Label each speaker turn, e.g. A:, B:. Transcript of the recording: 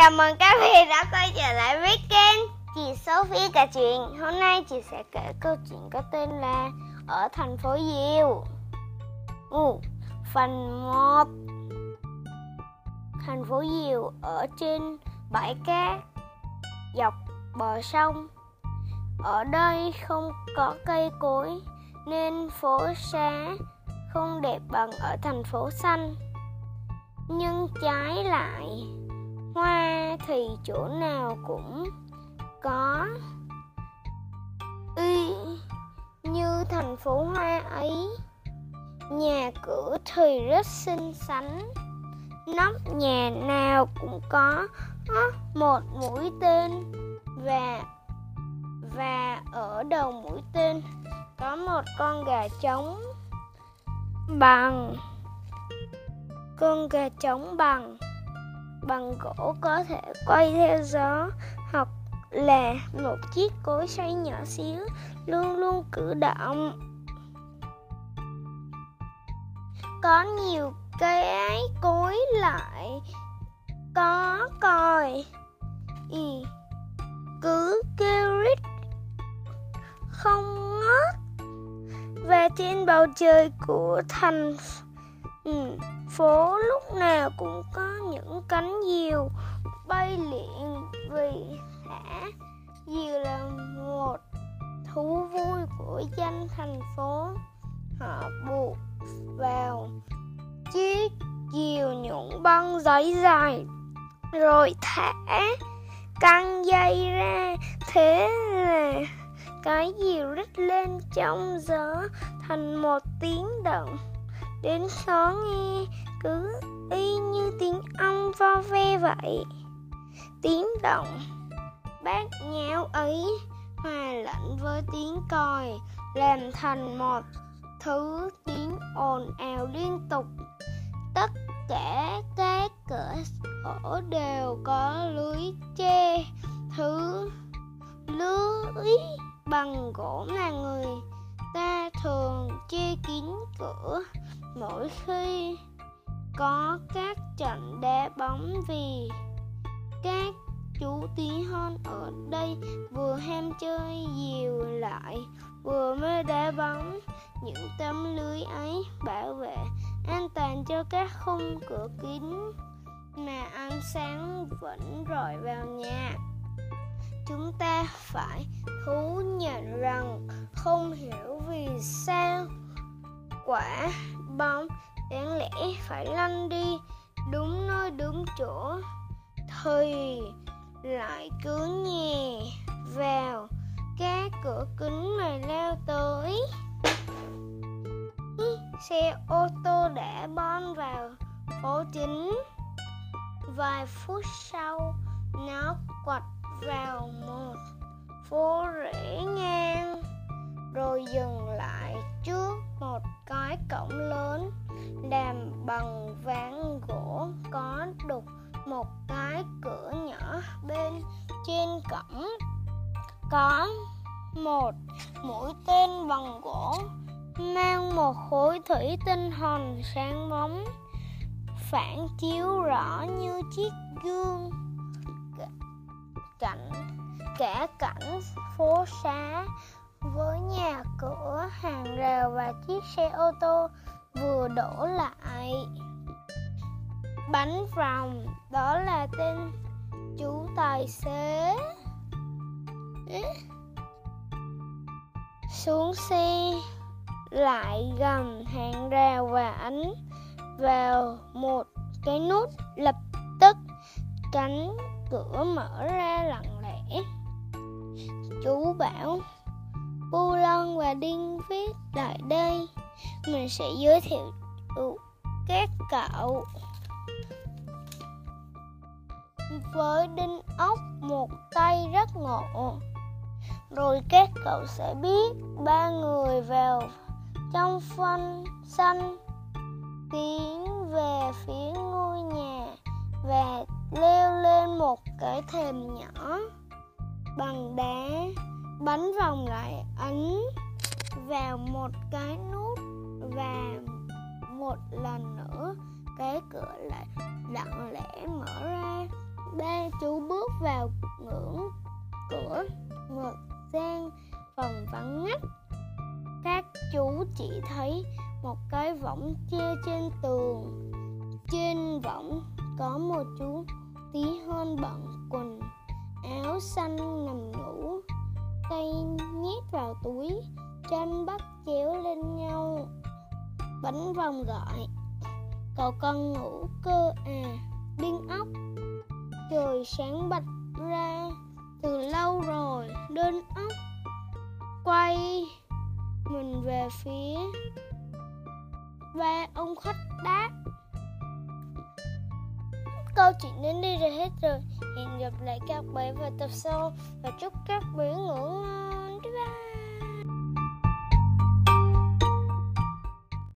A: Chào mừng các vị đã quay trở lại với kênh Chị Sophie kể chuyện. Hôm nay chị sẽ kể câu chuyện có tên là Ở thành phố Diều ừ, Phần 1 Thành phố Diều ở trên bãi cát Dọc bờ sông. Ở đây không có cây cối Nên phố xá không đẹp bằng ở thành phố xanh. Nhưng trái lại hoa thì chỗ nào cũng có. Y như thành phố hoa ấy, nhà cửa thì rất xinh xắn. Nóc nhà nào cũng có một mũi tên và và ở đầu mũi tên có một con gà trống bằng, con gà trống bằng bằng gỗ có thể quay theo gió hoặc là một chiếc cối xoay nhỏ xíu, luôn luôn cử động. Có nhiều cái cối lại có còi. Ừ. cứ kêu rít. Không ngớt. Và trên bầu trời của thành ừ, phố lúc nào cũng có những cánh diều bay lượn vì thả diều là một thú vui của dân thành phố. Họ buộc vào chiếc diều những băng giấy dài rồi thả căng dây ra. Thế là cái diều rít lên trong gió thành một tiếng động đến khó nghe cứ y như tiếng ong vo ve vậy. Tiếng động, bát nháo ấy hòa lẫn với tiếng còi, làm thành một thứ tiếng ồn ào liên tục. Tất cả các cửa sổ đều có lưới che, thứ lưới bằng gỗ mà người ta thường che kín cửa mỗi khi có các trận đá bóng vì các chú tí hon ở đây vừa ham chơi nhiều lại, vừa mê đá bóng, những tấm lưới ấy bảo vệ an toàn cho các khung cửa kính mà ánh sáng vẫn rọi vào nhà. Chúng ta phải thú nhận rằng không hiểu vì sao quả bóng đáng lẽ phải lăn đi đúng nơi đúng chỗ. Thì lại cứ nhè vào, các cửa kính mà leo tới. Xe ô tô đã bon vào phố chính. Vài phút sau, nó quật vào một phố rẽ ngang, rồi dừng lại mái cổng lớn làm bằng ván gỗ có đục một cái cửa nhỏ bên trên cổng. Có một mũi tên bằng gỗ mang một khối thủy tinh hồng sáng bóng, phản chiếu rõ như chiếc gương. Cảnh, cả cảnh phố xá hàng rào và chiếc xe ô tô vừa đổ lại. Bánh vòng đó là tên chú tài xế. Xuống xe, lại gần hàng rào và ấn vào một cái nút, lập tức cánh cửa mở ra lặng lẽ. Chú bảo Bu Lân và Đinh viết lại đây. Mình sẽ giới thiệu các cậu. Với đinh ốc một tay rất ngộ. Rồi các cậu sẽ biết ba người vào trong phân xanh, tiến về phía ngôi nhà và leo lên một cái thềm nhỏ bằng đá bắn vòng lại ấn vào một cái nút và một lần nữa cái cửa lại lặng lẽ mở ra. Ba chú bước vào ngưỡng cửa ngược sang phòng vắng ngắt. Các chú chỉ thấy một cái võng che trên tường. Trên võng có một chú tí hơn bận quần áo xanh nằm ngủ tay nhét vào túi Trên bắt chéo lên nhau. Bánh vòng gọi, cậu con ngủ cơ à? Điên ốc trời sáng bạch ra, từ lâu rồi. Đơn ốc quay mình về phía. Ba ông khách đáp câu chuyện đến đây là hết rồi. Hẹn gặp lại các bé vào tập sau. Và chúc các bé ngủ ngon.